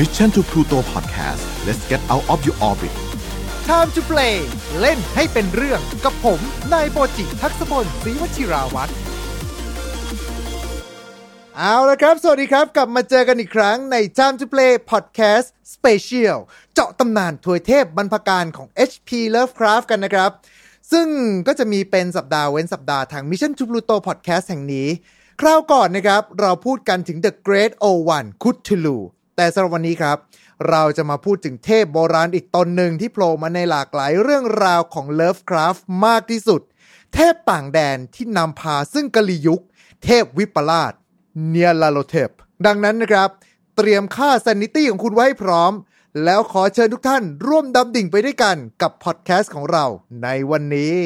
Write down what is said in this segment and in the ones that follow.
Mission to Pluto Podcast let's get out of your orbit Time to play เล่นให้เป็นเรื่องกับผม นายโปจิทักษพลศรีวชิราวัตรเอาละครับ สวัสดีครับ กลับมาเจอกันอีกครั้งใน Time to Play Podcast Special เจาะตำนานถวยเทพบรรพการของ HP Lovecraft กันนะครับ ซึ่งก็จะมีเป็นสัปดาห์เว้นสัปดาห์ทาง Mission to Pluto Podcast แห่งนี้ คราวก่อนนะครับ เราพูดกันถึง The Great Old One Cthulhu แต่สำหรับวันนี้ครับ เราจะมาพูดถึงเทพโบราณอีกตนหนึ่งที่โผล่มาในหลากหลายเรื่องราวของ Lovecraft มากที่สุด เทพต่างแดนที่นำพาซึ่งกลียุค เทพวิปลาส Nyarlathotep ดังนั้นนะครับ เตรียมค่า sanity ของคุณไว้พร้อม แล้วขอเชิญทุกท่านร่วมดำดิ่งไปด้วยกันกับพอดแคสต์ของเราในวันนี้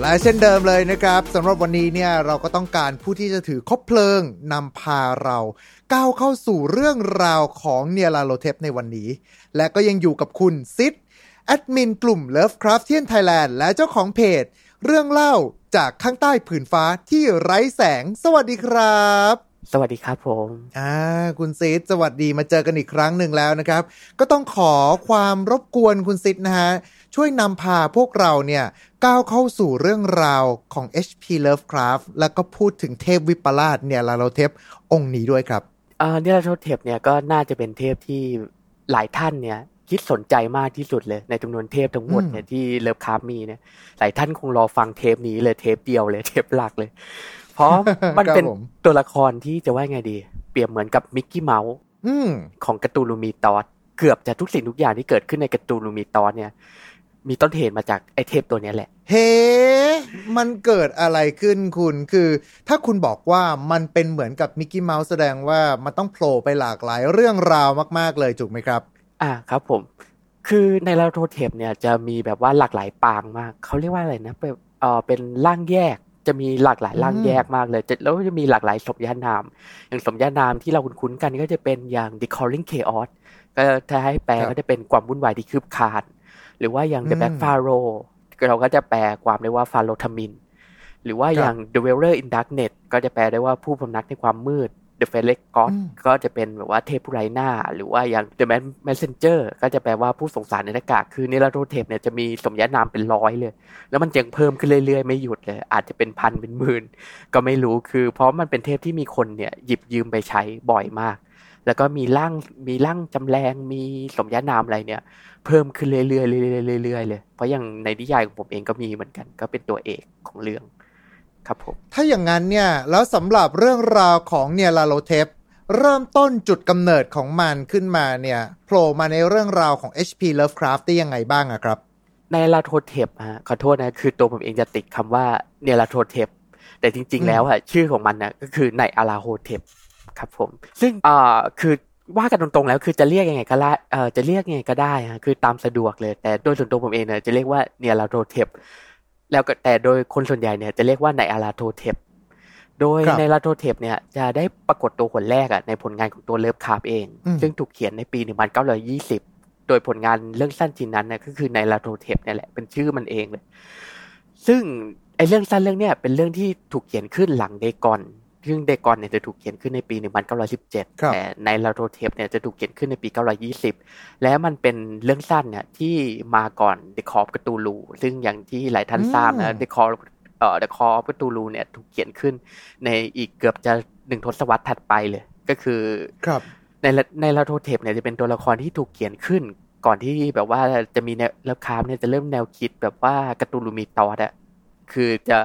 และเช่นเดิมเลยนะครับสำหรับวันนี้เนี่ยเราก็ต้องการผู้ที่จะถือคบเพลิงนำพาเราก้าวเข้าสู่เรื่องราวของเนียลาโลเทปในวันนี้ และก็ยังอยู่กับคุณซิดแอดมินกลุ่ม Lovecraftian Thailand และเจ้าของเพจ เรื่องเล่าจากข้างใต้ผืนฟ้าที่ไร้แสง สวัสดีครับ สวัสดีครับผมอ่าคุณซิดสวัสดีมาเจอกันอีกครั้งหนึ่งแล้วนะครับ ก็ต้องขอความรบกวนคุณซิดนะฮะ ช่วยนำพาพวกเราเนี่ยก้าวเข้าสู่เรื่องราวของ HP Lovecraft แล้วก็พูดถึงเทพวิปลาส Nyarlathotep องค์นี้ด้วยครับอ่าเนี่ยโทษเทพเนี่ยก็น่าจะเป็นเทพที่หลายท่านเนี่ยคิดสนใจมากที่สุดเลยในจำนวนเทพทั้งหมดเนี่ยที่ Lovecraft มีเนี่ยหลายท่านคงรอฟังเทปนี้เลยเทปเดียวเลยเทปหลักเลย เพราะมันเป็นครับผมตัวละครที่จะว่าไงดี เปรียบเหมือนกับมิกกี้เมาส์อืมของ Cthulhu Mythos เกือบจะทุกสิ่งทุกอย่างที่เกิดขึ้นใน Cthulhu Mythos เนี่ย มีต้นเหตุมาจากไอเทพตัวเนี้ยแหละ เฮ้มันเกิดอะไรขึ้นคุณ คือ ถ้าคุณบอกว่ามันเป็นเหมือนกับมิกกี้เมาส์แสดงว่ามันต้องโผล่ไปหลากหลายเรื่องราวมาก ๆ เลยถูกไหมครับ อ่าครับผม คือ Nyarlathotep เนี่ยจะมีแบบว่าหลากหลายปางมาก เขาเรียกว่าอะไรนะ เป็นเออเป็นร่างแยก จะมีหลากหลายร่างแยกมากเลยจะแล้วก็จะมีหลากหลายสมญานาม อย่างสมญานามที่เราคุ้นๆกันก็จะเป็นอย่าง The Calling Chaos ก็ถ้าให้แปลครับก็จะเป็นความวุ่นวายที่คืบคลาน หรือว่าอย่าง The อืม Black Pharaoh เราก็จะแปลความได้ว่าฟาโรทามิน หรือว่าอย่าง The Dweller in Darkness ก็จะแปลได้ว่าผู้พำนักในความมืด The f a i r y God อืมก็จะเป็นแบบว่าเทพผู้ไร้หน้า หรือว่าอย่าง The Man Messenger ก็จะแปลว่าผู้ส่งสารในหน้ากาก คือในลาโรเทปเนี่ยจะมีสมญานามเป็นร้อยเลย แล้วมันยังเพิ่มขึ้นเรื่อยๆ ไม่หยุดเลย อาจจะเป็นพันเป็นหมื่น ก็ไม่รู้คือ เพราะมันเป็นเทพที่มีคนเนี่ยหยิบยืมไปใช้บ่อยมาก แล้วก็มีร่างมีร่างจำแรงมีสมญานามอะไรเนี่ย เพิ่มขึ้นเรื่อยๆเรื่อยๆเรื่อยๆเลย เพราะอย่างในนิยายของผมเองก็มีเหมือนกัน ก็เป็นตัวเอกของเรื่องครับผมถ้าอย่างนั้นเนี่ยแล้วสำหรับเรื่องราวของเนี่ยลาโลเทปเริ่มต้นจุดกำเนิดของมันขึ้นมาเนี่ยโผล่มาในเรื่องราวของ HP Lovecraft ได้ยังไงบ้างอะครับไนลาโทเทปฮะขอโทษนะ คือตัวผมเองจะติดคำว่าเนลาโทเทปแต่จริง ๆ แล้วอะชื่อของมันนะก็คือไนอาลาโธเทป ครับผม ซึ่งอ่าคือว่ากันตรงๆแล้วคือจะเรียกยังไงก็ได้เอ่อจะเรียกยังไงก็ได้ฮะคือตามสะดวกเลย แต่โดยส่วนตัวผมเองเนี่ยจะเรียกว่าเนลาโทเทปแล้วก็แต่โดยคนส่วนใหญ่เนี่ยจะเรียกว่าไนอาลาโธเทปโดยครับไนลาโทเทปเนี่ยจะได้ปรากฏตัวคนแรกอะในผลงานของตัวเลิฟคราฟต์เองอืมซึ่งถูกเขียนในปี 1920 โดยผลงานเรื่องสั้นชิ้นนั้นนะก็คือไนลาโทเทปเนี่ยแหละเป็นชื่อมันเองเลย ซึ่งไอเรื่องสั้นเรื่องเนี้ยเป็นเรื่องที่ถูกเขียนขึ้นหลังเดกอน ซึ่งเดกอนเนี่ยจะถูกเขียนขึ้นในปี 1917ครับแต่ไนลาโทเทปเนี่ยจะถูกเขียนขึ้นในปี 920 และมันเป็นเรื่องสั้นเนี่ยที่มาก่อน The Call of Cthulhu ซึ่งอย่างที่หลายท่านทราบนะ The Call of เอ่อ The Call of Cthulhu เนี่ยถูกเขียนขึ้นในอีกเกือบจะหนึ่งทศวรรษถัดไปเลย ก็คือครับไนละไนลาโทเทปเนี่ยจะเป็นตัวละครที่ถูกเขียนขึ้น ก่อนที่แบบว่าจะมีแนวเลิฟคราฟต์เนี่ยจะเริ่มแนวคิดแบบว่า Cthulhu Mythos อะคือจะ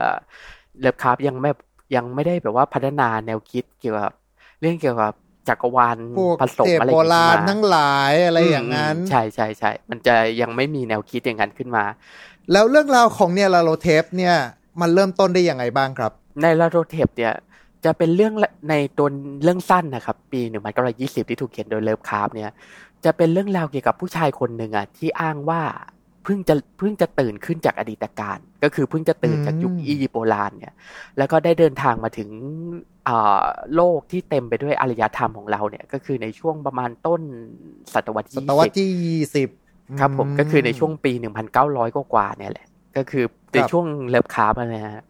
เลิฟคราฟต์ยังไม่ ยังไม่ได้แบบว่าพัฒนาแนวคิดเกี่ยวกับเรื่องเกี่ยวกับจักรวาลพวกผสมเทพอะไรอย่างงี้โบราณมาทั้งหลายอะไรอย่างนั้นใช่ใช่ใช่มันจะยังไม่มีแนวคิดอย่างนั้นขึ้นมา แล้วเรื่องราวของเนี่ยลาโลเทปเนี่ยมันเริ่มต้นได้ยังไงบ้างครับ ไนลาโรเทปเนี่ยจะเป็นเรื่องละในตัวเรื่องสั้นนะครับ ปีหนึ่งพันเก้าร้อยยี่สิบที่ถูกเขียนโดยเลิฟคราฟต์เนี่ย จะเป็นเรื่องราวเกี่ยวกับผู้ชายคนหนึ่งอะที่อ้างว่า เพิ่งจะเพิ่งจะตื่นขึ้นจากอดีตกาลก็คือเพิ่งจะตื่นจากยุคอืมอียิปต์โบราณเนี่ยแล้วก็ได้เดินทางมาถึงอ่าโลกที่เต็มไปด้วยอารยธรรมของเราเนี่ยก็คือในช่วงประมาณต้นศตวรรษที่สิบศตวรรษที่ยี่สิบครับผมก็คือในช่วงปี1,900กว่าๆเนี่ยแหละ ก็คือในครับช่วงเลิฟคราฟต์นะฮะ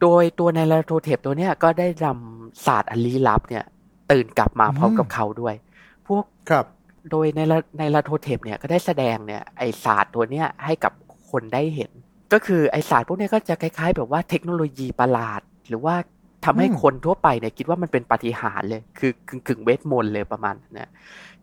โดยตัวไนลาโทเทปตัวเนี้ยก็ได้นำศาสตร์อันลี้ลับเนี่ย ตื่นกลับมาพร้อมกับเขาด้วย พวกครับ โดยไนละไนลาโทเทปเนี่ยก็ได้แสดงเนี่ยไอศาสตร์ตัวเนี้ยให้กับคนได้เห็น ก็คือไอศาสตร์พวกเนี้ยก็จะคล้ายๆ แบบว่าเทคโนโลยีประหลาด หรือว่าทำให้อืมคนทั่วไปเนี่ยคิดว่ามันเป็นปาฏิหาริย์เลย คือกึ่งกึ่งๆเวทมนต์เลยประมาณนั้นนะ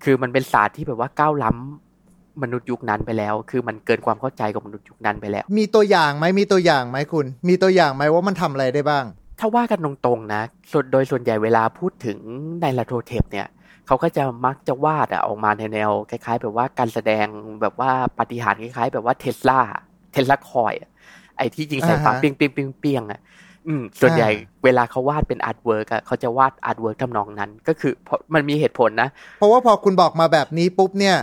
คือมันเป็นศาสตร์ที่แบบว่าก้าวล้ำมนุษย์ยุคนั้นไปแล้ว คือมันเกินความเข้าใจของมนุษย์ยุคนั้นไปแล้ว มีตัวอย่างไหมมีตัวอย่างไหมคุณ มีตัวอย่างไหมว่ามันทำอะไรได้บ้าง ถ้าว่ากันตรงๆนะส่วนโดยส่วนใหญ่เวลาพูดถึงไนลาโทเทปเนี่ย เขาก็จะมักจะวาดอะออกมาในแนวคล้ายๆ แบบว่าการแสดงแบบว่าปาฏิหาริย์คล้ายๆ แบบว่าเทสลา Tesla coil อะไอที่ยิงใส่ฟ้าอ่าฮะเปียงเปียงเปียงเปียงอะอืมส่วนใหญ่อ่าเวลาเขาวาดเป็น artwork อะเขาจะวาด artwork ทำนองนั้น ก็คือเพราะมันมีเหตุผลนะ เพราะว่าพอคุณบอกมาแบบนี้ปุ๊บเนี่ย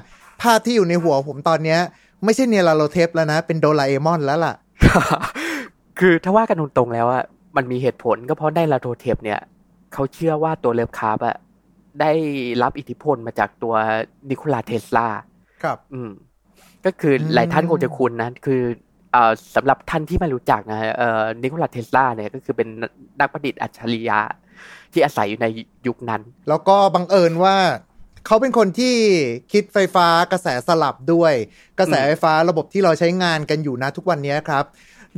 ภาพที่อยู่ในหัวผมตอนเนี้ย ไม่ใช่เนลาโลเทปแล้วนะ เป็นโดราเอมอนแล้วล่ะ คือถ้าว่ากันตรงๆแล้วอะมันมีเหตุผลก็เพราะไนลาโทเทปเนี่ยเขาเชื่อว่าตัวเลิฟคราฟต์อะ ได้รับอิทธิพลมาจากตัวนิโคลาเทสลาครับ อืม ก็คืออืมหลายท่านคงจะคุ้นนะ คือเอ่อสำหรับท่านที่ไม่รู้จักนะเอ่อนิโคลาเทสลาเนี่ยก็คือเป็นนักประดิษฐ์อัจฉริยะ ที่อาศัยอยู่ในยุคนั้น แล้วก็บังเอิญว่า เขาเป็นคนที่คิดไฟฟ้ากระแสสลับด้วย กระแสไฟฟ้าระบบที่เราใช้งานกันอยู่นะทุกวันนี้ครับ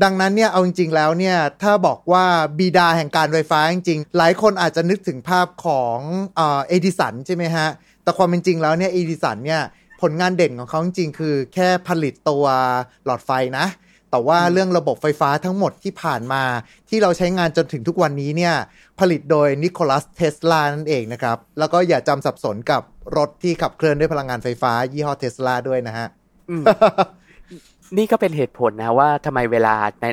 ดังนั้นเนี่ยเอาจริงๆแล้วเนี่ยถ้าบอกว่าบิดาแห่งการไฟฟ้าจริงๆ หลายคนอาจจะนึกถึงภาพของเอดิสันใช่ไหมฮะ แต่ความเป็นจริงแล้วเนี่ยเอดิสันเนี่ยผลงานเด่นของเขาจริงๆ คือแค่ผลิตตัวหลอดไฟนะ แต่ว่าเรื่องระบบไฟฟ้าทั้งหมดที่ผ่านมาที่เราใช้งานจนถึงทุกวันนี้เนี่ยผลิตโดยนิโคลัสเทสลานั่นเองนะครับ แล้วก็อย่าจำสับสนกับรถที่ขับเคลื่อนด้วยพลังงานไฟฟ้ายี่ห้อเทสลาด้วยนะฮะอืม นี่ก็เป็นเหตุผลนะว่าทำไมเวลาไน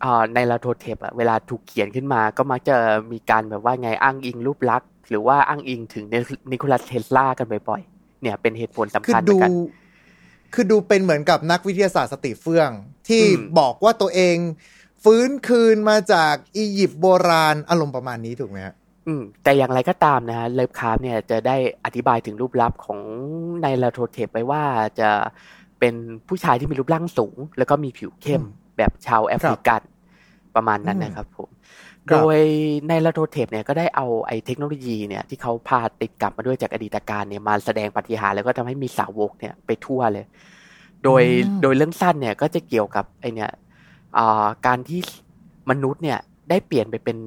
เอ่อไนลาโทเทปอะเวลาถูกเขียนขึ้นมา ก็มักจะมีการแบบว่าไงอ้างอิงรูปลักษณ์หรือว่าอ้างอิงถึงนิโคลัสเทสลากันบ่อยๆเนี่ยเป็นเหตุผลสำคือคัญเหมืดูอนกันคือดูเป็นเหมือนกับนักวิทยาศาสตร์สติเฟื่อง ที่อืมบอกว่าตัวเองฟื้นคืนมาจากอียิปต์โบราณอารมณ์ประมาณนี้ถูกไหมฮะอืมแต่อย่างไรก็ตามนะฮะเลิฟคราฟต์เนี่ยจะได้อธิบายถึงรูปลักษณ์ของไนลาโทเทปไว้ว่าจะ เป็นผู้ชายที่มีรูปร่างสูง แล้วก็มีผิวเข้มอืมแบบชาวแอฟริกันประมาณนั้นอืมนะครับผมครัโดยไนลาโทเทปเนี่ยก็ได้เอาไอ้เทคโนโลยีเนี่ยที่เขาพาติดกลับมาด้วยจากอดีตกาลเนี่ยมาแสดงปาฏิหาริย์แล้วก็ทำให้มีสาวกเนี่ยไปทั่วเลย โดยอืมโดยเรื่องสั้นเนี่ยก็จะเกี่ยวกับไอเนี่ยอ่าการที่มนุษย์เนี่ยได้เปลี่ยนไปเป็น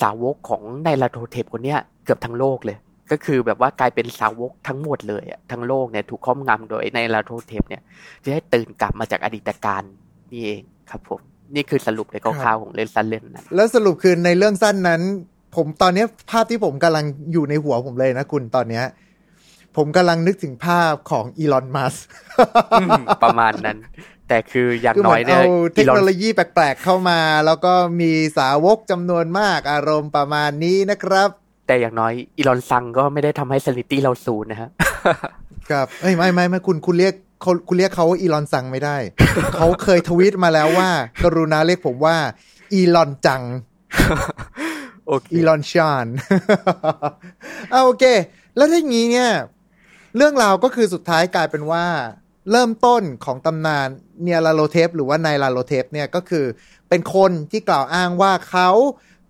สาวกของไนลาโทเทปคนเนี้ยเกือบทั้งโลกเลย ก็คือแบบว่ากลายเป็นสาวกทั้งหมดเลยอะทั้งโลกเนี่ยถูกครอบงำโดยไนลาโทเทปเนี่ยจะได้ตื่นกลับมาจากอดีตกาลนี่เองครับผม นี่คือสรุปในคร่าวๆของเรื่องสั้นเรื่องนั้นแล้วสรุปคือในเรื่องสั้นนั้น ผมตอนเนี้ยภาพที่ผมกำลังอยู่ในหัวผมเลยนะคุณตอนเนี้ยผมกำลังนึกถึงภาพของอีลอนมัสก์อืมประมาณนั้น แต่คืออย่างคือเหน้มืออยนเนี่ยเอาเทคอีลอโนนโลยีแปลกๆเข้ามา แล้วก็มีสาวกจำนวนมากอารมณ์ประมาณนี้นะครับ แต่อย่างน้อยอีลอนซังก็ไม่ได้ทำให้ sanity เราศูนย์นะฮะครับเอ้ยไม่ไม่ไม่คุณคุณเรียกเขาคุณเรียกเขาว่าอีลอนซังไม่ได้ เขาเคยทวีตมาแล้วว่า กรุณาเรียกผมว่า อีลอนจังโอเคอีลอนชานเอาโอเค แล้วถ้าอย่างนี้เนี่ย เรื่องราวก็คือสุดท้ายกลายเป็นว่า เริ่มต้นของตำนานเนียลาโลเทปหรือว่านายลาโลเทปเนี่ยก็คือเป็นคนที่กล่าวอ้างว่าเขา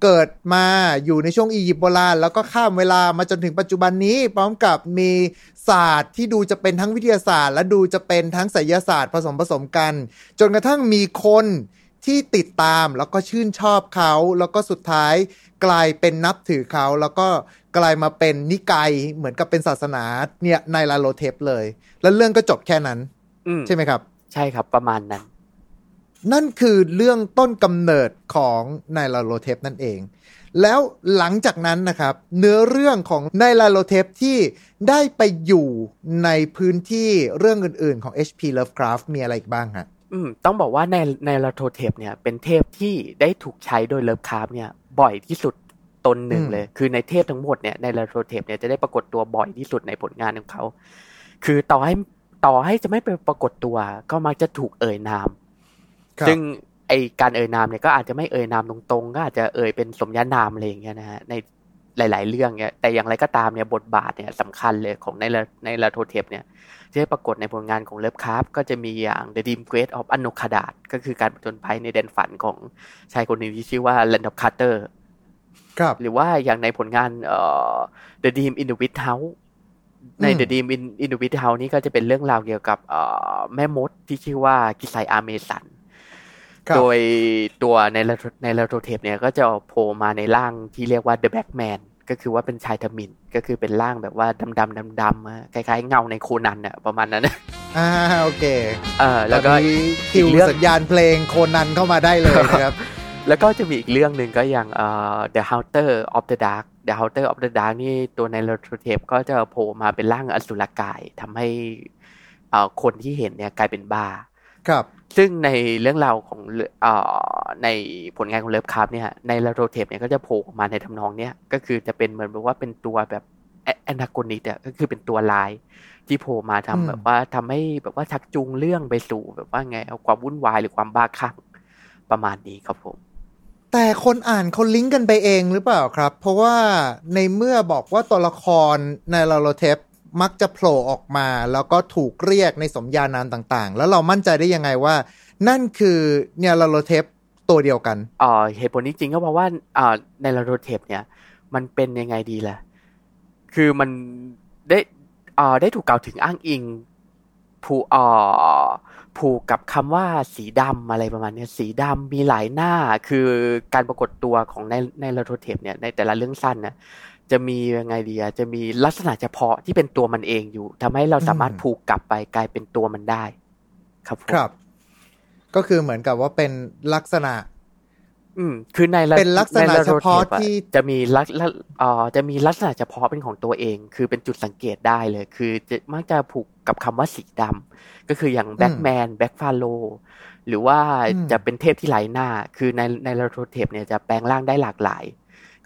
เกิดมาอยู่ในช่วงอียิปต์โบราณ แล้วก็ข้ามเวลามาจนถึงปัจจุบันนี้ พร้อมกับมีศาสตร์ที่ดูจะเป็นทั้งวิทยาศาสตร์ และดูจะเป็นทั้งไสยศาสตร์ผสมผสมกัน จนกระทั่งมีคนที่ติดตามแล้วก็ชื่นชอบเขา แล้วก็สุดท้ายกลายเป็นนับถือเขา แล้วก็กลายมาเป็นนิกายเหมือนกับเป็นศาสนาเนี่ยไนลาโลเทปเลย แล้วเรื่องก็จบแค่นั้นอืมใช่ไหมครับ ใช่ครับประมาณนั้น นั่นคือเรื่องต้นกำเนิดของไนลาโลเทปนั่นเอง แล้วหลังจากนั้นนะครับ เนื้อเรื่องของไนลาโลเทปที่ได้ไปอยู่ในพื้นที่เรื่องอื่นๆของ HP Lovecraft มีอะไรอีกบ้างฮะอืมต้องบอกว่าใน Nyarlathotep เนี่ยเป็นเทพที่ได้ถูกใช้โดย Lovecraft เนี่ยบ่อยที่สุดตนหนึ่งอืมเลย คือในเทพทั้งหมดเนี่ย Nyarlathotep เนี่ยจะได้ปรากฏตัวบ่อยที่สุดในผลงานของเขา คือต่อให้ต่อให้จะไม่ไปปรากฏตัว ก็มักจะถูกเอ่ยนามครับ ซึ่งไอการเอ่ยนามเนี่ยก็อาจจะไม่เอ่ยนามตรงๆ ก็อาจจะเอ่ยเป็นสมญานามอะไรอย่างเงี้ยนะฮะในหลาย ๆ เรื่องเนี่ยแต่อย่างไรก็ตามเนี่ยบทบาทเนี่ยสำคัญเลยของในละ Nyarlathotep เนี่ยที่ได้ปรากฏในผลงานของ Lovecraft ก็จะมีอย่าง The Dream Quest of Unknown Kadath ก็คือการผจญภัยในแดนฝันของชายคนหนึ่งที่ชื่อว่า Randolph Carter ครับหรือว่าอย่างในผลงานเอ่อ The Dream in the Witch House ในอืม The Dream in in the Witch House นี่ก็จะเป็นเรื่องราวเกี่ยวกับเอ่อแม่มดที่ชื่อว่า Keziah Mason ครับ โดยตัวในลา Nyarlathotep เนี่ยก็จะโผล่มาในร่างที่เรียกว่า The Black Man ก็คือว่าเป็นชายทมินก็คือเป็นร่างแบบว่าดำดำดำดำๆอะคล้ายๆ เงาในโคนันอะประมาณนั้นอ่าโอเคเออแล้วก็ตอนนี้คิวอีกเรื่องสัญญาณเพลงโคนันเข้ามาได้เลยนะครับ แล้วก็จะมีอีกเรื่องหนึ่งก็อย่างเอ่อ The Hunter of the Dark The Hunter of the Dark นี่ตัวในลาโทเทปก็จะโผล่มาเป็นร่างอสุรกายทำให้เอ่อคนที่เห็นเนี่ยกลายเป็นบ้าครับ ซึ่งในเรื่องราวของเอ่อในผลงานของ Lovecraft เนี่ย Nyarlathotep เนี่ยก็จะโผล่ออกมาในทำนองเนี้ยก็คือจะเป็นเหมือนแบบว่าเป็นตัวแบบ antagonist อะก็คือเป็นตัวร้ายที่โผล่มาทำอืมแบบว่าทำให้แบบว่าชักจูงเรื่องไปสู่แบบว่าไงเอาความวุ่นวายหรือความบ้าคลั่งประมาณนี้ครับผม แต่คนอ่านเขาลิงก์กันไปเองหรือเปล่าครับ เพราะว่าในเมื่อบอกว่าตัวละคร Nyarlathotep มักจะโผล่ออกมา แล้วก็ถูกเรียกในสมญานามต่างๆ แล้วเรามั่นใจได้ยังไงว่า นั่นคือเนี่ยลาโลเทปตัวเดียวกันอ่อเหตุผลนี้จริงก็เพราะว่าอ่อในลาโรเทปเนี่ย มันเป็นยังไงดีล่ะ คือมันได้อ่อได้ถูกกล่าวถึงอ้างอิงผูกอ่อผูกกับคำว่าสีดำอะไรประมาณเนี้ยสีดำมีหลายหน้าคือการปรากฏตัวของในในลาโรเทปเนี่ยในแต่ละเรื่องสั้นนะ จะมียังไงดีอะจะมีลักษณะเฉพาะที่เป็นตัวมันเองอยู่ทำให้เราสามารถอืมผูกกลับไปกลายเป็นตัวมันได้ ครับผมครับ ก็คือเหมือนกับว่าเป็นลักษณะ อืม คือในเป็นลักษณะในเฉพาะ Nyarlathotep ที่จะมีลักษณะเอ่อจะมีลักษณะเฉพาะเป็นของตัวเอง คือเป็นจุดสังเกตได้เลย คือจะมักจะผูกกับคำว่าสีดำก็คืออย่าง Black Man Black Pharaoh หรือว่าอืมจะเป็นเทพที่ไร้หน้า คือใน Nyarlathotep เนี่ยจะแปลงร่างได้หลากหลาย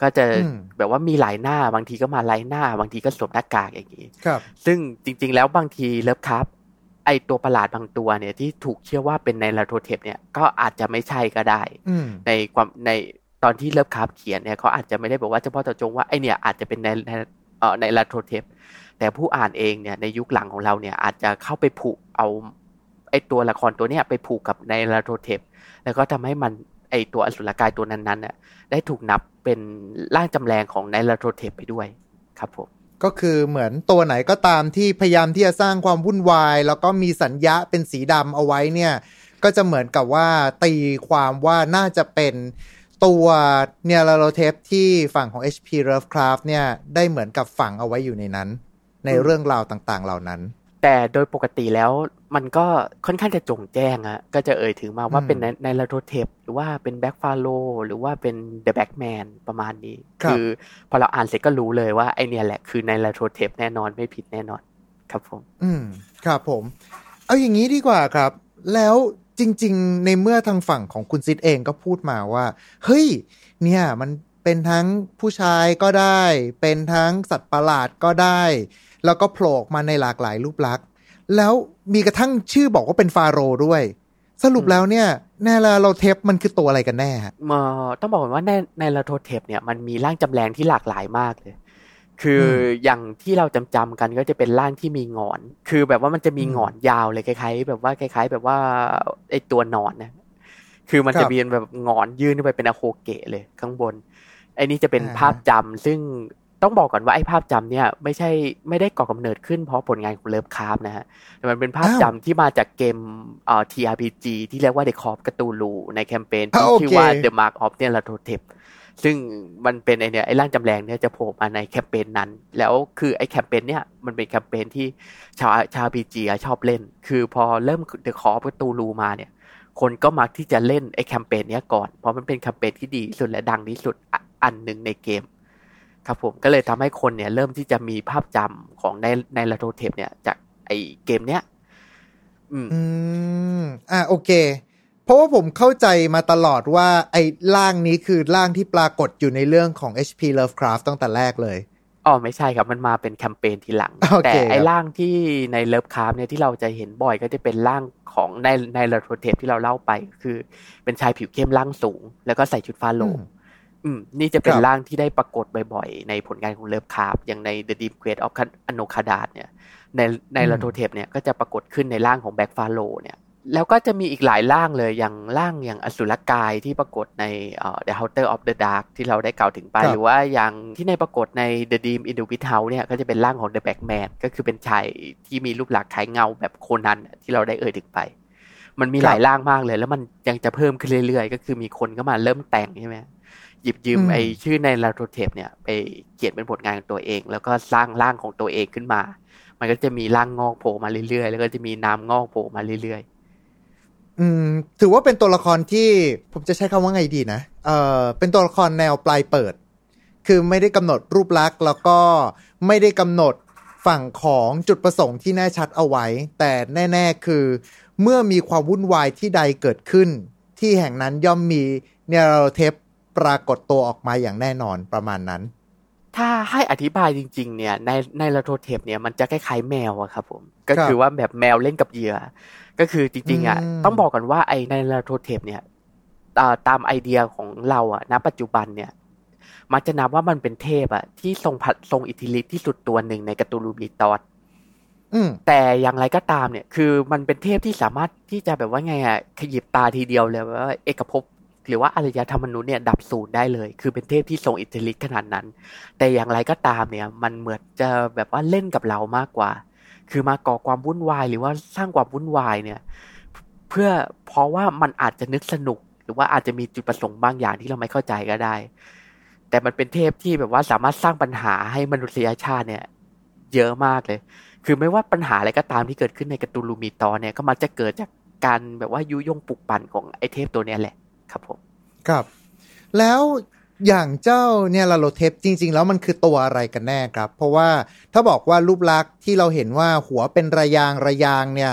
ก็จะอืมแบบว่ามีหลายหน้าบางทีก็มาไร้หน้า บางทีก็สวมหน้ากากอย่างนี้ครับ ซึ่งจริง ๆ แล้วบางที Lovecraft ไอตัวประหลาดบางตัวเนี่ยที่ถูกเชื่อว่าเป็น Nyarlathotep เนี่ยก็อาจจะไม่ใช่ก็ได้อืมในความในตอนที่ Lovecraft เขียนเนี่ยเขาอาจจะไม่ได้บอกว่าเฉพาะเจาะจงว่าไอเนี่ยอาจจะเป็นในในเอ่อ Nyarlathotep แต่ผู้อ่านเองเนี่ยในยุคหลังของเราเนี่ยอาจจะเข้าไปผูกเอาไอตัวละครตัวเนี้ยไปผูกกับ Nyarlathotep แล้วก็ทำให้มัน ไอตัวอสุรกายตัวนั้นๆน่ะได้ถูกนับเป็นร่างจำแลงของ Nyarlathotep ไปด้วยครับผมก็คือเหมือนตัวไหนก็ตามที่พยายามที่จะสร้างความวุ่นวาย แล้วก็มีสัญญะเป็นสีดำเอาไว้เนี่ย ก็จะเหมือนกับว่าตีความว่าน่าจะเป็นตัว Nyarlathotep ที่ฝั่งของ HP Lovecraft เนี่ยได้เหมือนกับฝังเอาไว้อยู่ในนั้น ในเรื่องราวต่างๆ เหล่านั้น แต่โดยปกติแล้วมันก็ค่อนข้างจะโจ่งแจ้งอะก็จะเอ่ยถึงมาว่าอืมเป็นใน Nyarlathotep หรือว่าเป็น Black Pharaohหรือว่าเป็น The Black Man ประมาณนี้ครับอพอเราอ่านเสร็จก็รู้เลยว่าไอเนี่ยแหละคือ Nyarlathotep แน่นอนไม่ผิดแน่นอนครับผม อืม ครับผม เอาอย่างนี้ดีกว่าครับ แล้วจริง ๆ ในเมื่อทางฝั่งของคุณซิดเองก็พูดมาว่า เฮ้ย เนี่ยมันเป็นทั้งผู้ชายก็ได้ เป็นทั้งสัตว์ประหลาดก็ได้ แล้วก็โผล่ออกมาในหลากหลายรูปลักษณ์ แล้วมีกระทั่งชื่อบอกว่าเป็นฟาโรห์ด้วย สรุปแล้วเนี่ยแน่ละเราเทปมันคือตัวอะไรกันแน่ฮะเอ่อต้องบอกก่อนว่าในในลาโทเทปเนี่ยมันมีร่างจำแรงที่หลากหลายมากเลย คืออมอย่างที่เราจำจำๆกันก็จะเป็นร่างที่มีหงอน คือแบบว่ามันจะมีอืมหงอนยาวเลยคล้ายๆ แบบว่าคล้าย ๆ แบบว่าไอตัวหนอนนะคือมันครับจะมีแบบหงอนยื่นขึ้นไปเป็นอะโคเกะเลยข้างบนไอ้นี่จะเป็นอ่าภาพจำซึ่ง ต้องบอกก่อนว่าไอ้ภาพจำเนี่ยไม่ใช่ไม่ได้ก่อกำเนิดขึ้นเพราะผลงานของเลิฟคราฟนะฮะแต่มันเป็นภาพจำที่มาจากเกมเอ่อ TRPG ที่เรียกว่า The Call of Cthulhu ในแคมเปญที่อ่าโอเคชื่อว่า The Mark of the l a t o t e p ซึ่งมันเป็นไอเนี่ยไอ้ร่างจำแรงเนี่ยจะโผล่มาในแคมเปญนั้น แล้วคือไอ้แคมเปญเนี่ยมันเป็นแคมเปญที่ชาวชาวพีจีชอบเล่น คือพอเริ่มเดอะคอร์ประตูรูมาเนี่ย คนก็มักที่จะเล่นไอ้แคมเปญเนี้ยก่อน เพราะมันเป็นแคมเปญที่ดีที่สุดและดังที่สุดอะอันหนึ่งในเกม ครับผมก็เลยทำให้คนเนี่ยเริ่มที่จะมีภาพจำของในNyarlathotep เนี่ย จากไอ้เกมเนี้ย อืมอืมอะโอเค เพราะว่าผมเข้าใจมาตลอดว่า ไอ้ร่างนี้คือร่างที่ปรากฏอยู่ในเรื่องของ HP Lovecraft ตั้งแต่แรกเลยอ๋อไม่ใช่ครับ มันมาเป็นแคมเปญทีหลังโอเคแต่ไอ้ครับร่างที่ใน Lovecraft เนี่ยที่เราจะเห็นบ่อยก็จะเป็นร่างของใน Nyarlathotep ที่เราเล่าไป คือ เป็นชายผิวเข้มร่างสูง แล้วก็ใส่ชุดฟาโรห์อืม อืมนี่จะเป็นครับร่างที่ได้ปรากฏบ่อยๆ ในผลงานของ Lovecraft อย่างใน The Deep Quest of a n o k a d a เนี่ย ในในอืม Nyarlathotep เนี่ยก็จะปรากฏขึ้นในร่างของ Black Pharaoh เนี่ยแล้วก็จะมีอีกหลายร่างเลยอย่างร่างอย่างอสุรกายที่ปรากฏในเอ่อ The Haunter of the Dark ที่เราได้กล่าวถึงไปครับหรือว่าอย่างที่ในปรากฏใน The Dream in the Witch House เนี่ยก็จะเป็นร่างของ The Black Man ก็คือเป็นชายที่มีรูปลักษณ์คล้ายเงาแบบโคนันที่เราได้เอ่ยถึงไป มันมีหลายร่างมากเลย แล้วมันยังจะเพิ่มขึ้นเรื่อยๆ ก็คือมีคนก็มาเริ่มแต่งใช่ไหม หยิบยืมอืมไอชื่อในลาโทเทปเนี่ยไปเขียนเป็นผลงานของตัวเอง แล้วก็สร้างร่างของตัวเองขึ้นมา มันก็จะมีร่างงอกโผล่มาเรื่อยๆ แล้วก็จะมีน้ำงอกโผล่มาเรื่อยอืม ถือว่าเป็นตัวละครที่ผมจะใช้คำว่าไงดีนะ เอ่อเป็นตัวละครแนวปลายเปิด คือไม่ได้กำหนดรูปลักษณ์ แล้วก็ไม่ได้กำหนดฝั่งของจุดประสงค์ที่แน่ชัดเอาไว้ แต่แน่ ๆ คือเมื่อมีความวุ่นวายที่ใดเกิดขึ้น ที่แห่งนั้นย่อมมี Nyarlathotep ปรากฏตัวออกมาอย่างแน่นอนประมาณนั้นๆถ้าให้อธิบายจริง ๆ เนี่ยใน Nyarlathotep เนี่ยมันจะคล้ายๆแมวอะครับผมก็ครับคือว่าแบบแมวเล่นกับเหยื่อ ก็คือจริงๆอะอืมต้องบอกก่อนว่าไอ Nyarlathotep เนี่ยอ่าตามไอเดียของเราอะณปัจจุบันเนี่ยมันจะนับว่ามันเป็นเทพอะที่ทรงพลังทรงอิทธิฤทธิ์ที่สุดตัวหนึ่งใน Cthulhu Mythos อืมแต่อย่างไรก็ตามเนี่ย คือมันเป็นเทพที่สามารถที่จะแบบว่าไงอะขยิบตาทีเดียวเลยว่า เอกภพ หรือว่าอารยธรรมนุษย์เนี่ยดับสูญได้เลย คือเป็นเทพที่ทรงอิทธิฤทธิ์ขนาดนั้น แต่อย่างไรก็ตามเนี่ย มันเหมือนจะแบบว่าเล่นกับเรามากกว่า คือมาก่อความวุ่นวายหรือว่าสร้างความวุ่นวายเนี่ย เพื่อเพราะว่ามันอาจจะนึกสนุก หรือว่าอาจจะมีจุดประสงค์บางอย่างที่เราไม่เข้าใจก็ได้ แต่มันเป็นเทพที่แบบว่าสามารถสร้างปัญหาให้มนุษยชาติเนี่ย เยอะมากเลย คือไม่ว่าปัญหาอะไรก็ตามที่เกิดขึ้นในกร์ตูลูมิตอเนี่ยก็มักจะเกิดจากการแบบว่ายุยงปลุกปั่นของไอเทพตัวเนี้ยแหละ ครับผมครับ แล้วอย่างเจ้าเนี่ยลาโลเทปจริง ๆ แล้วมันคือตัวอะไรกันแน่ครับ เพราะว่าถ้าบอกว่ารูปลักษณ์ที่เราเห็นว่าหัวเป็นระยางระยางเนี่ย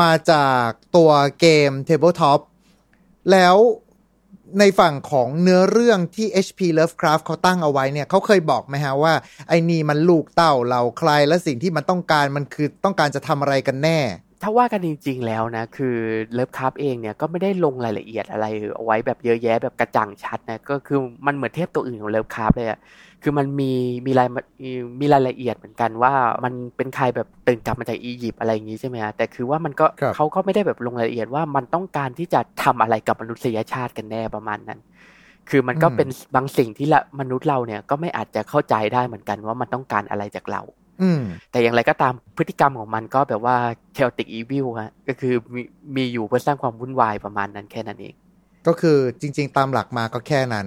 มาจากตัวเกม Tabletop แล้วในฝั่งของเนื้อเรื่องที่ HP Lovecraft เขาตั้งเอาไว้เนี่ยเขาเคยบอกไหมฮะว่า ไอ้นี่มันลูกเต้าเราใครและสิ่งที่มันต้องการมันคือต้องการจะทำอะไรกันแน่ ถ้าว่ากันจริง ๆ แล้วนะ คือ Lovecraft เองเนี่ยก็ไม่ได้ลงรายละเอียดอะไรเอาไว้แบบเยอะแยะแบบกระจ่างชัดนะก็คือมันเหมือนเทพตัวอื่นของ Lovecraft เลยอะคือมันมีมีรายมีรายละเอียดเหมือนกันว่ามันเป็นใครแบบตื่นกลับมาจากอียิปต์อะไรอย่างนี้ใช่ไหมฮะแต่คือว่ามันก็ครับเขาก็ไม่ได้แบบลงรายละเอียดว่ามันต้องการที่จะทำอะไรกับมนุษยชาติกันแน่ประมาณนั้น คือมันก็อืมเป็นบางสิ่งที่ละมนุษย์เราเนี่ยก็ไม่อาจจะเข้าใจได้เหมือนกันว่ามันต้องการอะไรจากเราอืม แต่อย่างไรก็ตามพฤติกรรมของมันก็แบบว่า chaotic evil ฮะก็คือมีมีอยู่เพื่อสร้างความวุ่นวายประมาณนั้นแค่นั้นเอง ก็คือจริง ๆ ตามหลักมาก็แค่นั้น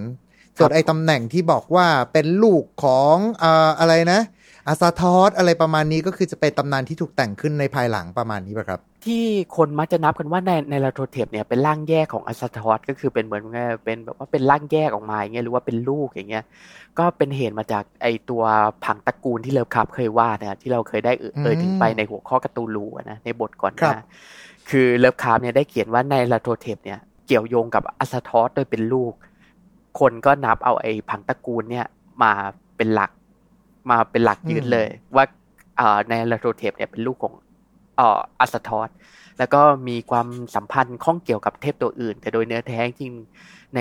ส่วนไอ้ตำแหน่งที่บอกว่าเป็นลูกของอ่าอะไรนะ อาซาทอสอะไรประมาณนี้ก็คือจะเป็นตำนานที่ถูกแต่งขึ้นในภายหลังประมาณนี้ป่ะครับ ที่คนมักจะนับกันว่าในในลาโทเทปเนี่ยเป็นร่างแยกของอัสทอสก็คือเป็นเหมือนว่าเป็นแบบว่าเป็นร่างแยกออกมาอย่างเงี้ยหรือว่าเป็นลูกอย่างเงี้ยก็เป็นเหตุมาจากไอตัวผังตระกูลที่ Lovecraft เคยว่าเนี่ยที่เราเคยได้เอ่ยอืมเอ่ยถึงไปในหัวข้อ Cthulhu อะนะในบทก่อนหน้าครับคือ Lovecraft เนี่ยได้เขียนว่า Nyarlathotep เนี่ยเกี่ยวโยงกับ Azathoth โดยเป็นลูก คนก็นับเอาไอ้ผังตระกูลเนี่ยมาเป็นหลัก มาเป็นหลักยืนเลย ว่าเอ่อ Nyarlathotep เนี่ยเป็นลูกของเอ่อ Azathoth แล้วก็มีความสัมพันธ์ข้องเกี่ยวกับเทพตัวอื่น แต่โดยเนื้อแท้จริงใน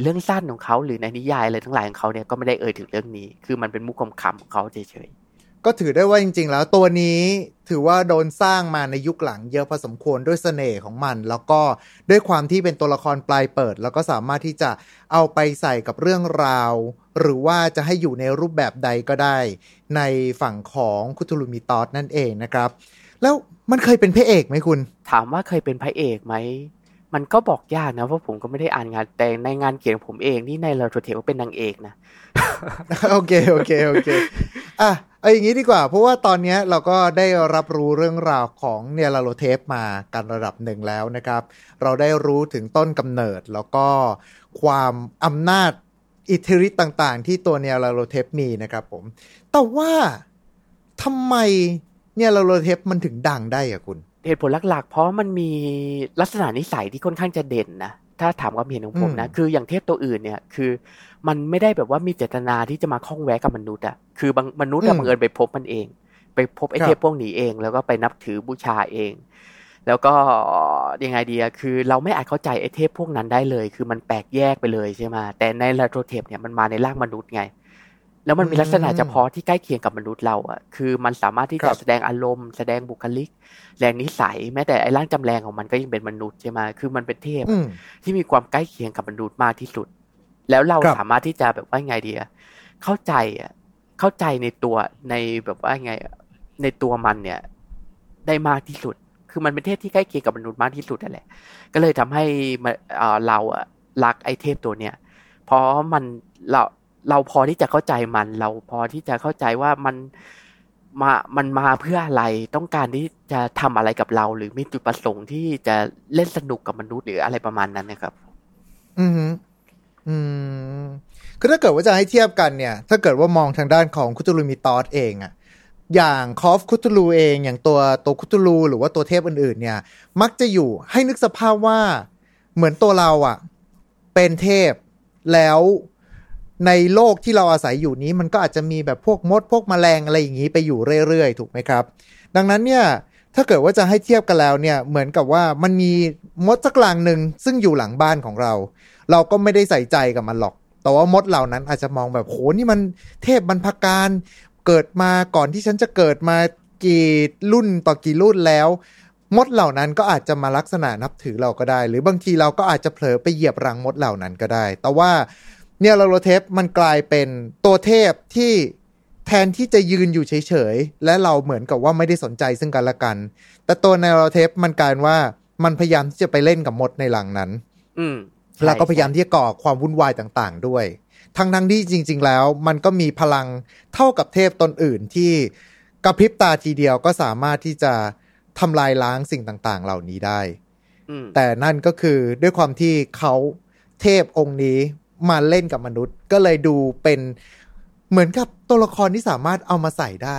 เรื่องสั้นของเขาหรือในนิยายอะไรทั้งหลายของเขาเนี่ยก็ไม่ได้เอ่ยถึงเรื่องนี้ คือมันเป็นมุกคำคำๆของเขาเฉย ก็ถือได้ว่าจริง ๆ แล้วตัวนี้ถือว่าโดนสร้างมาในยุคหลังเยอะพอสมควรด้วยเสน่ห์ของมัน แล้วก็ด้วยความที่เป็นตัวละครปลายเปิด แล้วก็สามารถที่จะเอาไปใส่กับเรื่องราว หรือว่าจะให้อยู่ในรูปแบบใดก็ได้ ในฝั่งของคุทูลูมิตอสนั่นเองนะครับ แล้วมันเคยเป็นพระเอกไหมคุณ ถามว่าเคยเป็นพระเอกไหม มันก็บอกยากนะ เพราะผมก็ไม่ได้อ่านงานแต่ในงานเขียนผมเองนี่ไนลาโทเทปเป็นนางเอกนะ โอเค โอเค โอเค อะเอาอย่างนี้ดีกว่า เพราะว่าตอนนี้เราก็ได้รับรู้เรื่องราวของเนลาโลเทปมากันระดับหนึ่งแล้วนะครับ เราได้รู้ถึงต้นกำเนิดแล้วก็ความอำนาจอิทธิฤทธิ์ต่างๆ ที่ตัวเนลาโลเทปมีนะครับผม แต่ว่าทำไมเนลาโลเทปมันถึงดังได้อะคุณ เหตุผลหลักๆ เพราะมันมีลักษณะนิสัยที่ค่อนข้างจะเด่นนะถ้าถามความเห็นของผมนะอืมคืออย่างเทพตัวอื่นเนี่ย คือ มันไม่ได้แบบว่ามีเจตนาที่จะมาข้องแวะกับมนุษย์อะคือบางมนุษย์อะบังเอิญไปพบมันเอง ไปพบไอ้ครับเทพพวกนี้เอง แล้วก็ไปนับถือบูชาเอง แล้วก็ยังไงดีอะคือ เราไม่อาจเข้าใจไอ้เทพพวกนั้นได้เลย คือมันแปลกแยกไปเลยใช่ไหมแต่ในลาโทเทปเนี่ยมันมาในร่างมนุษย์ไง แล้วมันมีลักษณะเฉพาะที่ใกล้เคียงกับมนุษย์เราอะคือมันสามารถที่ครัจะบแสดงอารมณ์ แสดงบุคลิก แรงนิสัย แม้แต่ไอ้ร่างจำแรงของมันก็ยังเป็นมนุษย์ใช่ไหมคือมันเป็นเทพอืมที่มีความใกล้เคียงกับมนุษย์มากที่สุด แล้วเราครับสามารถที่จะแบบว่าไงดีอะเข้าใจอะเข้าใจในตัวในแบบว่าไงอะในตัวมันเนี่ย ได้มากที่สุด คือมันเป็นเทพที่ใกล้เคียงกับมนุษย์มากที่สุดนั่นแหละ ก็เลยทำให้มาเอ่อเราอะรักไอเทพตัวเนี้ย เพราะมันเรา เราพอที่จะเข้าใจมัน เราพอที่จะเข้าใจว่ามันมามันมาเพื่ออะไรต้องการที่จะทำอะไรกับเรา หรือมีจุดประสงค์ที่จะเล่นสนุกกับมนุษย์หรืออะไรประมาณนั้นนะครับ อืมอืมคือถ้าเกิดว่าจะให้เทียบกันเนี่ย ถ้าเกิดว่ามองทางด้านของคุตูลูมีตอสเองอะอย่างคอฟคุตูลูเองอย่างตัวตัวคุตูลูหรือว่าตัวเทพอื่นๆ เนี่ย มักจะอยู่ให้นึกสภาพว่าเหมือนตัวเราอะเป็นเทพแล้ว ในโลกที่เราอาศัยอยู่นี้มันก็อาจจะมีแบบพวกมดพวกแมลงอะไรอย่างนี้ไปอยู่เรื่อยๆ ถูกไหมครับ ดังนั้นเนี่ยถ้าเกิดว่าจะให้เทียบกันแล้วเนี่ยเหมือนกับว่ามันมีมดสักกลางหนึ่งซึ่งอยู่หลังบ้านของเรา เราก็ไม่ได้ใส่ใจกับมันหรอก แต่ว่ามดเหล่านั้นอาจจะมองแบบโหนี่มันเทพบรรพการเกิดมาก่อนที่ฉันจะเกิดมากี่รุ่นต่อกี่รุ่นแล้ว มดเหล่านั้นก็อาจจะมาลักษณะนับถือเราก็ได้ หรือบางทีเราก็อาจจะเผลอไปเหยียบรังมดเหล่านั้นก็ได้ แต่ว่า เนี่ยเราโรเทปมันกลายเป็นตัวเทพที่แทนที่จะยืนอยู่เฉยๆ และเราเหมือนกับว่าไม่ได้สนใจซึ่งกันและกัน แต่ตัวในโรเทปมันกลายเป็นว่ามันพยายามที่จะไปเล่นกับมดในหลังนั้น อืมแล้วก็พยายามที่จะก่อความวุ่นวายต่าง ๆ ด้วย ทั้งทั้งๆที่จริง ๆ แล้ว มันก็มีพลังเท่ากับเทพตนอื่นที่กระพริบตาทีเดียวก็สามารถที่จะทำลายล้างสิ่งต่างๆ เหล่านี้ได้อืมแต่นั่นก็คือด้วยความที่เขาเทพองค์นี้ มาเล่นกับมนุษย์ ก็เลยดูเป็นเหมือนกับตัวละครที่สามารถเอามาใส่ได้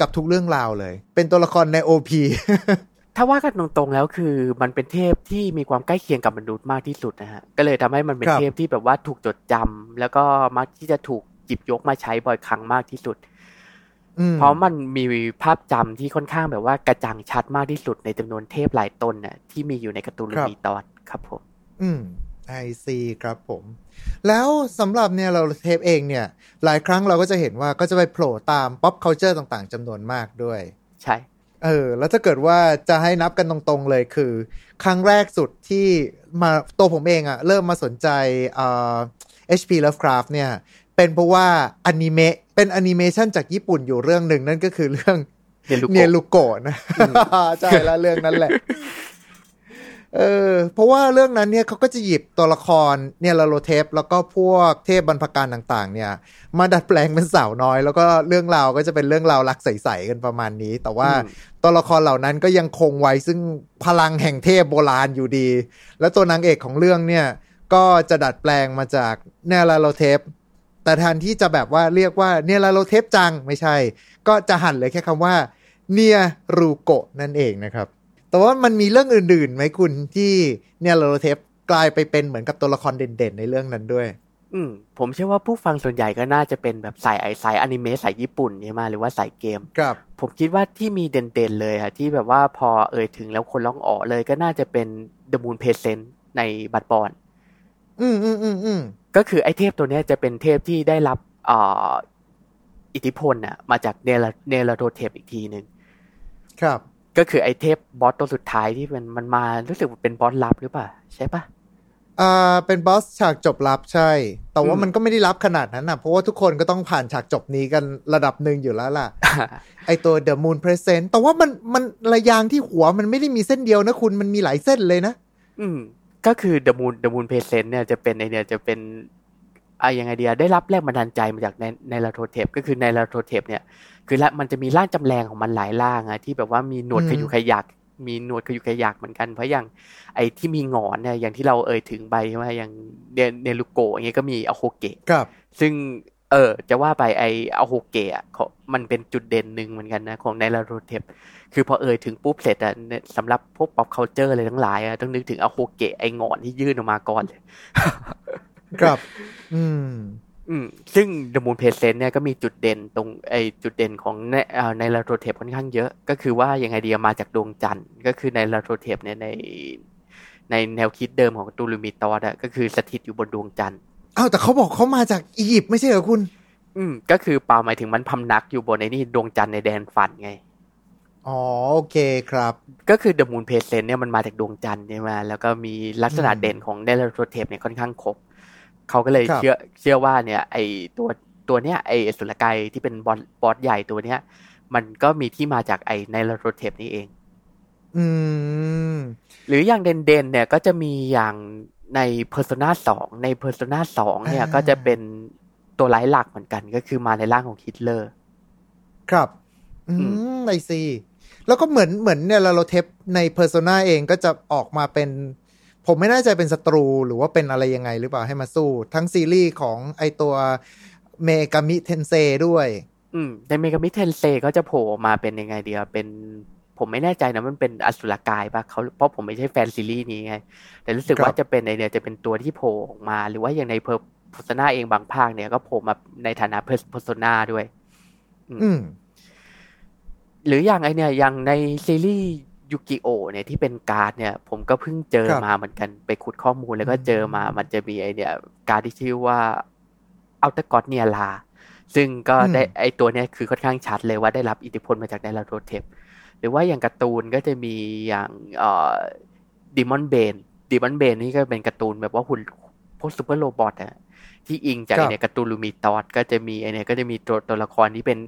กับทุกเรื่องราวเลย เป็นตัวละครในโอพีถ้าว่ากันตรงๆแล้วคือ มันเป็นเทพที่มีความใกล้เคียงกับมนุษย์มากที่สุดนะฮะก็เลยทำให้มันเป็นครับเทพที่แบบว่าถูกจดจำแล้วก็มักที่จะถูกหยิบยกมาใช้บ่อยครั้งมากที่สุดเพราะมันมีภาพจำที่ค่อนข้างแบบว่ากระจ่างชัดมากที่สุดในจำนวนเทพหลายตนน่ะที่มีอยู่ในการ์ตูนครับมีตอนครับผม อืม ไอซีครับผม แล้วสำหรับเนี่ยเราเทปเองเนี่ย หลายครั้งเราก็จะเห็นว่าก็จะไปโผล่ตาม pop culture ต่างๆจำนวนมากด้วย ใช่ เออ แล้วถ้าเกิดว่าจะให้นับกันตรงๆเลยคือ ครั้งแรกสุดที่มาตัวผมเองอะเริ่มมาสนใจเอ่อ HP Lovecraft เนี่ย เป็นเพราะว่าอนิเมะเป็นแอนิเมชันจากญี่ปุ่นอยู่เรื่องหนึ่งนั่นก็คือเรื่องเนียรุโกะเนียรุโกะนะใช่แล้วเรื่องนั้นแหละ เออเพราะว่าเรื่องนั้นเนี่ยเขาก็จะหยิบตัวละครเนียลาโลเทปแล้วก็พวกเทพบรรพกาลต่างๆ เนี่ย มาดัดแปลงเป็นสาวน้อย แล้วก็เรื่องราวก็จะเป็นเรื่องราวรักใสๆกันประมาณนี้ แต่ว่าอืมตัวละครเหล่านั้นก็ยังคงไว้ซึ่งพลังแห่งเทพโบราณอยู่ดี แล้วตัวนางเอกของเรื่องเนี่ยก็จะดัดแปลงมาจากเนลาโลเทปแต่แทนที่จะแบบว่าเรียกว่าเนลาโลเทปจังไม่ใช่ ก็จะหั่นเหลือแค่คำว่าเนียรูโกะนั่นเองนะครับ แต่ว่ามันมีเรื่องอื่นๆไหมคุณที่เนียลาโลเทปกลายไปเป็นเหมือนกับตัวละครเด่นๆ ในเรื่องนั้นด้วย อืมผมเชื่อว่าผู้ฟังส่วนใหญ่ก็น่าจะเป็นแบบสายไอสายอนิเมะสายญี่ปุ่นใช่ไหมหรือว่าสายเกม ครับ ผมคิดว่าที่มีเด่นๆเลยอะที่แบบว่าพอเอ่ยถึงแล้วคนร้องอ๋อเลยก็น่าจะเป็น The Moon Presence ใน Bloodborneอืมอืมอืมอืมก็คือไอเทพตัวเนี้ยจะเป็นเทพที่ได้รับเอ่ออิทธิพลน่ะ มาจากเนลเนลโทเทปอีกทีหนึ่งครับ ก็คือไอเทพบอสตัวสุดท้ายที่มันมันมารู้สึกว่าเป็นบอสลับหรือเปล่าใช่ปะอ่าเป็นบอสฉากจบลับใช่ แต่ว่าอืมมันก็ไม่ได้ลับขนาดนั้นนะเพราะว่าทุกคนก็ต้องผ่านฉากจบนี้กันระดับหนึ่งอยู่แล้วล่ะ ไอตัว The Moon Present แต่ว่ามันมันระยางที่หัวมันไม่ได้มีเส้นเดียวนะคุณมันมีหลายเส้นเลยนะ อืม ก็คือ The Moon The Moon Present เนี่ยจะเป็นในเนี่ยจะเป็น อะยังไงเดียได้รับแรงบันดาลใจมาจากในในลาโทเทปก็คือในลาโทเทปเนี่ย คือละมันจะมีร่างจำแรงของมันหลายร่างอะที่แบบว่ามีหนวดอืมขยุกขยักมีหนวดขยุกขยักเหมือนกัน เพราะอย่างไอ้ที่มีหงอนเนี่ยอย่างที่เราเอ่ยถึงไปใช่ไหมอย่างเนเนรุโกะอย่างเงี้ยก็มีอโฮเกะครับ ซึ่งเออจะว่าไปไออโฮเกะอะเขามันเป็นจุดเด่นหนึ่งเหมือนกันนะของในลาโรเทปคือพอเอ่ยถึงปุ๊บเสร็จอะเนี่ยสำหรับพวก pop culture อะไรทั้งหลายอะต้องนึกถึงอโฮเกะไอหงอนที่ยื่นออกมาก่อนเลย ครับ อืม อืม ซึ่ง The Moon Present เนี่ยก็มีจุดเด่นตรงไอจุดเด่นของในเอ่อในลาโรเทปค่อนข้างเยอะ ก็คือว่ายังไงดีอะมาจากดวงจันทร์ ก็คือในลาโรเทปเนี่ยในในแนวคิดเดิมของตูลูมิตอสอะก็คือสถิตอยู่บนดวงจันทร์อ้าวแต่เขาบอกเขามาจากอียิปต์ไม่ใช่เหรอคุณ อืม ก็คือเปล่าหมายถึงมันพำนักอยู่บนไอ้นี่ดวงจันทร์ในแดนฝันไงอ๋อโอเคครับ ก็คือ The Moon Presence เนี่ยมันมาจากดวงจันทร์ใช่ไหมแล้วก็มีลักษณะอืมเด่นของเนลโรเทปเนี่ยค่อนข้างครบ เขาก็เลยครับเชื่อเชื่อว่าเนี่ย ไอตัวตัวเนี้ยไออสุรกายที่เป็นบอสบอสใหญ่ตัวเนี้ย มันก็มีที่มาจากไอเนลโรเทปนี่เอง อืม หรืออย่างเด่นๆเนี่ยก็จะมีอย่างใน Persona 2 ใน Persona 2 เนี่ยอ่าก็จะเป็นตัวร้ายหลักเหมือนกัน ก็คือมาในร่างของฮิตเลอร์ ครับ อือืม I see แล้วก็เหมือนเหมือนเนียลาโลเทปใน Persona เองก็จะออกมาเป็น ผมไม่แน่ใจเป็นศัตรูหรือว่าเป็นอะไรยังไงหรือเปล่าให้มาสู้ ทั้งซีรีส์ของไอตัว Megami Tensei ด้วย อืมใน Megami Tensei ก็จะโผล่ออกมาเป็นยังไงเดียวเป็นผมไม่แน่ใจนะมันเป็นอสุรกายปะเขาเพราะผมไม่ใช่แฟนซีรีส์นี้ไง แต่รู้สึกครับว่าจะเป็นในเนี่ยจะเป็นตัวที่โผล่ออกมา หรือว่าอย่างใน Persona เองบางภาคเนี่ยก็โผล่มาในฐานะ Persona ด้วย อืมหรืออย่างไอเนี่ยอย่างในซีรีส์ Yu-Gi-Oh เนี่ยที่เป็นการ์ดเนี่ย ผมก็เพิ่งเจอครับมาเหมือนกันไปขุดข้อมูลแล้วก็เจอมามันจะมีไอเนี่ยการ์ดที่ชื่อว่าOuter God Nyarla ซึ่งก็ได้อืมไอตัวเนี้ยคือค่อนข้างชัดเลยว่าได้รับอิทธิพลมาจากไนลาโรเทปหรือว่าอย่างการ์ตูนก็จะมีอย่างเอ่อ Demonbane Demonbane นี่ก็เป็นการ์ตูนแบบว่าหุ่นพวก super robot อะที่อิงจากครัไอบเนี่ย Cthulhu Mythos ก็จะมีไอเนี่ยก็จะมีตัวตัวละครที่เป็น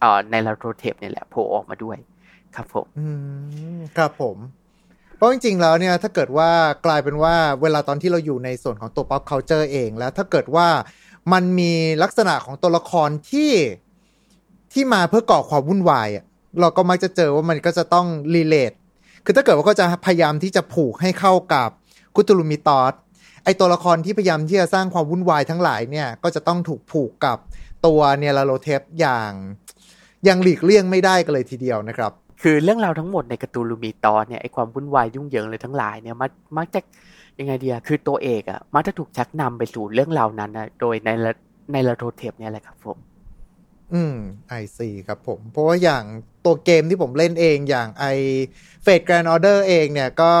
เอ่อไนลาโรเทปเนี่ยแหละโผล่ออกมาด้วย ครับผมอืมครับผม เพราะจริง ๆ แล้วเนี่ยถ้าเกิดว่ากลายเป็นว่าเวลาตอนที่เราอยู่ในส่วนของตัว pop culture เอง แล้วถ้าเกิดว่ามันมีลักษณะของตัวละครที่ที่มาเพื่อก่อความวุ่นวายอะเราก็มักจะเจอว่ามันก็จะต้อง relate คือถ้าเกิดว่าก็จะพยายามที่จะผูกให้เข้ากับ Cthulhu Mythos ไอตัวละครที่พยายามที่จะสร้างความวุ่นวายทั้งหลายเนี่ย ก็จะต้องถูกผูกกับตัวเนลาโลเทปอย่างยังหลีกเลี่ยงไม่ได้กันเลยทีเดียวนะครับ คือเรื่องราวทั้งหมดใน Cthulhu Mythos เนี่ยไอความวุ่นวายยุ่งเหยิงเลยทั้งหลายเนี่ยมักมักจะยังไงเดียคือตัวเอกอะมักจะถูกชักนำไปสู่เรื่องราวนั้นนะโดยในไนลาโรเทปเนี่ยแหละครับผม อืม I see ครับผม เพราะว่าอย่างตัวเกมที่ผมเล่นเองอย่างไอ Fate/Grand Order เองเนี่ยก็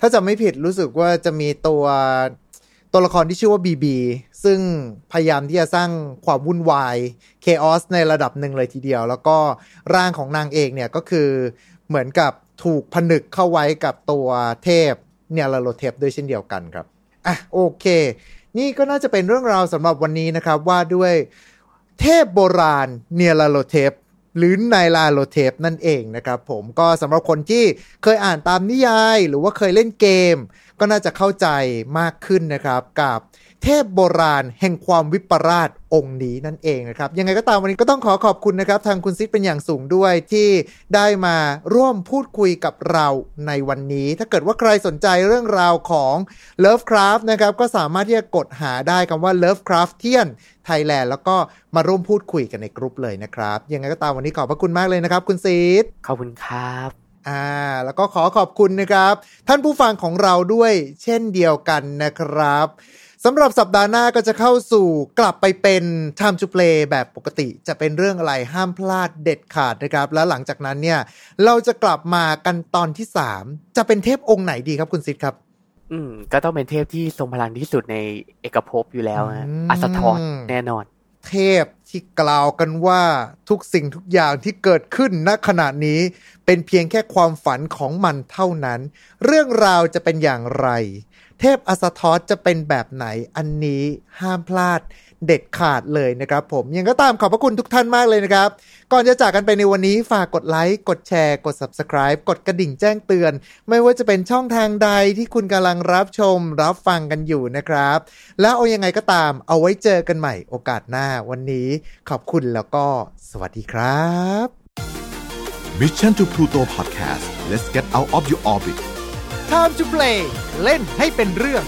ถ้าจะไม่ผิดรู้สึกว่าจะมีตัว ตัวละครที่ชื่อว่า BB ซึ่งพยายามที่จะสร้างความวุ่นวายchaos ในระดับหนึ่งเลยทีเดียว แล้วก็ร่างของนางเอกเนี่ยก็คือเหมือนกับถูกผนึกเข้าไว้กับตัวเทพเนียลาโลเทปด้วยเช่นเดียวกันครับอะโอเค นี่ก็น่าจะเป็นเรื่องราวสำหรับวันนี้นะครับว่าด้วยเทพโบราณเนียลาโลเทปหรือไนลาโลเทปนั่นเองนะครับผมก็สำหรับคนที่เคยอ่านตามนิยาย หรือว่าเคยเล่นเกม ก็น่าจะเข้าใจมากขึ้นนะครับกับเทพโบราณแห่งความวิปราชองค์นี้นั่นเองนะครับ ยังไงก็ตามวันนี้ก็ต้องขอขอบคุณนะครับ ทางคุณซิดเป็นอย่างสูงด้วยที่ได้มาร่วมพูดคุยกับเราในวันนี้ ถ้าเกิดว่าใครสนใจเรื่องราวของ Lovecraft นะครับ ก็สามารถที่จะกดหาได้คำว่า Lovecraftian Thailand แล้วก็มาร่วมพูดคุยกันในกลุ่มเลยนะครับ ยังไงก็ตามวันนี้ขอบพระคุณมากเลยนะครับ คุณซีดขอบคุณครับ อ่าแล้วก็ขอขอบคุณนะครับ ท่านผู้ฟังของเราด้วยเช่นเดียวกันนะครับสำหรับสัปดาห์หน้าก็จะเข้าสู่กลับไปเป็น Time to Play แบบปกติจะเป็นเรื่องอะไรห้ามพลาดเด็ดขาดนะครับ แล้วหลังจากนั้นเนี่ย เราจะกลับมากันตอนที่ 3 จะเป็นเทพองค์ไหนดีครับคุณซิดครับ อืม ก็ต้องเป็นเทพที่ทรงพลังที่สุดในเอกภพอยู่แล้วนะอืมอัสทอสแน่นอน เทพที่กล่าวกันว่าทุกสิ่งทุกอย่างที่เกิดขึ้นณขณะนี้เป็นเพียงแค่ความฝันของมันเท่านั้น เรื่องราวจะเป็นอย่างไร เทพอสทอสจะเป็นแบบไหนอันนี้ห้ามพลาด เด็ดขาดเลยนะครับผมยังก็ตามขอบพระคุณทุกท่านมากเลยนะครับ ก่อนจะจากกันไปในวันนี้ฝากกดไลค์ กดแชร์ กด Subscribe กดกระดิ่งแจ้งเตือน ไม่ว่าจะเป็นช่องทางใดที่คุณกำลังรับชมรับฟังกันอยู่นะครับ แล้วเอายังไงก็ตามเอาไว้เจอกันใหม่โอกาสหน้าวันนี้ขอบคุณแล้วก็สวัสดีครับ Mission to Pluto Podcast let's get out of your orbit Time to play เล่นให้เป็นเรื่อง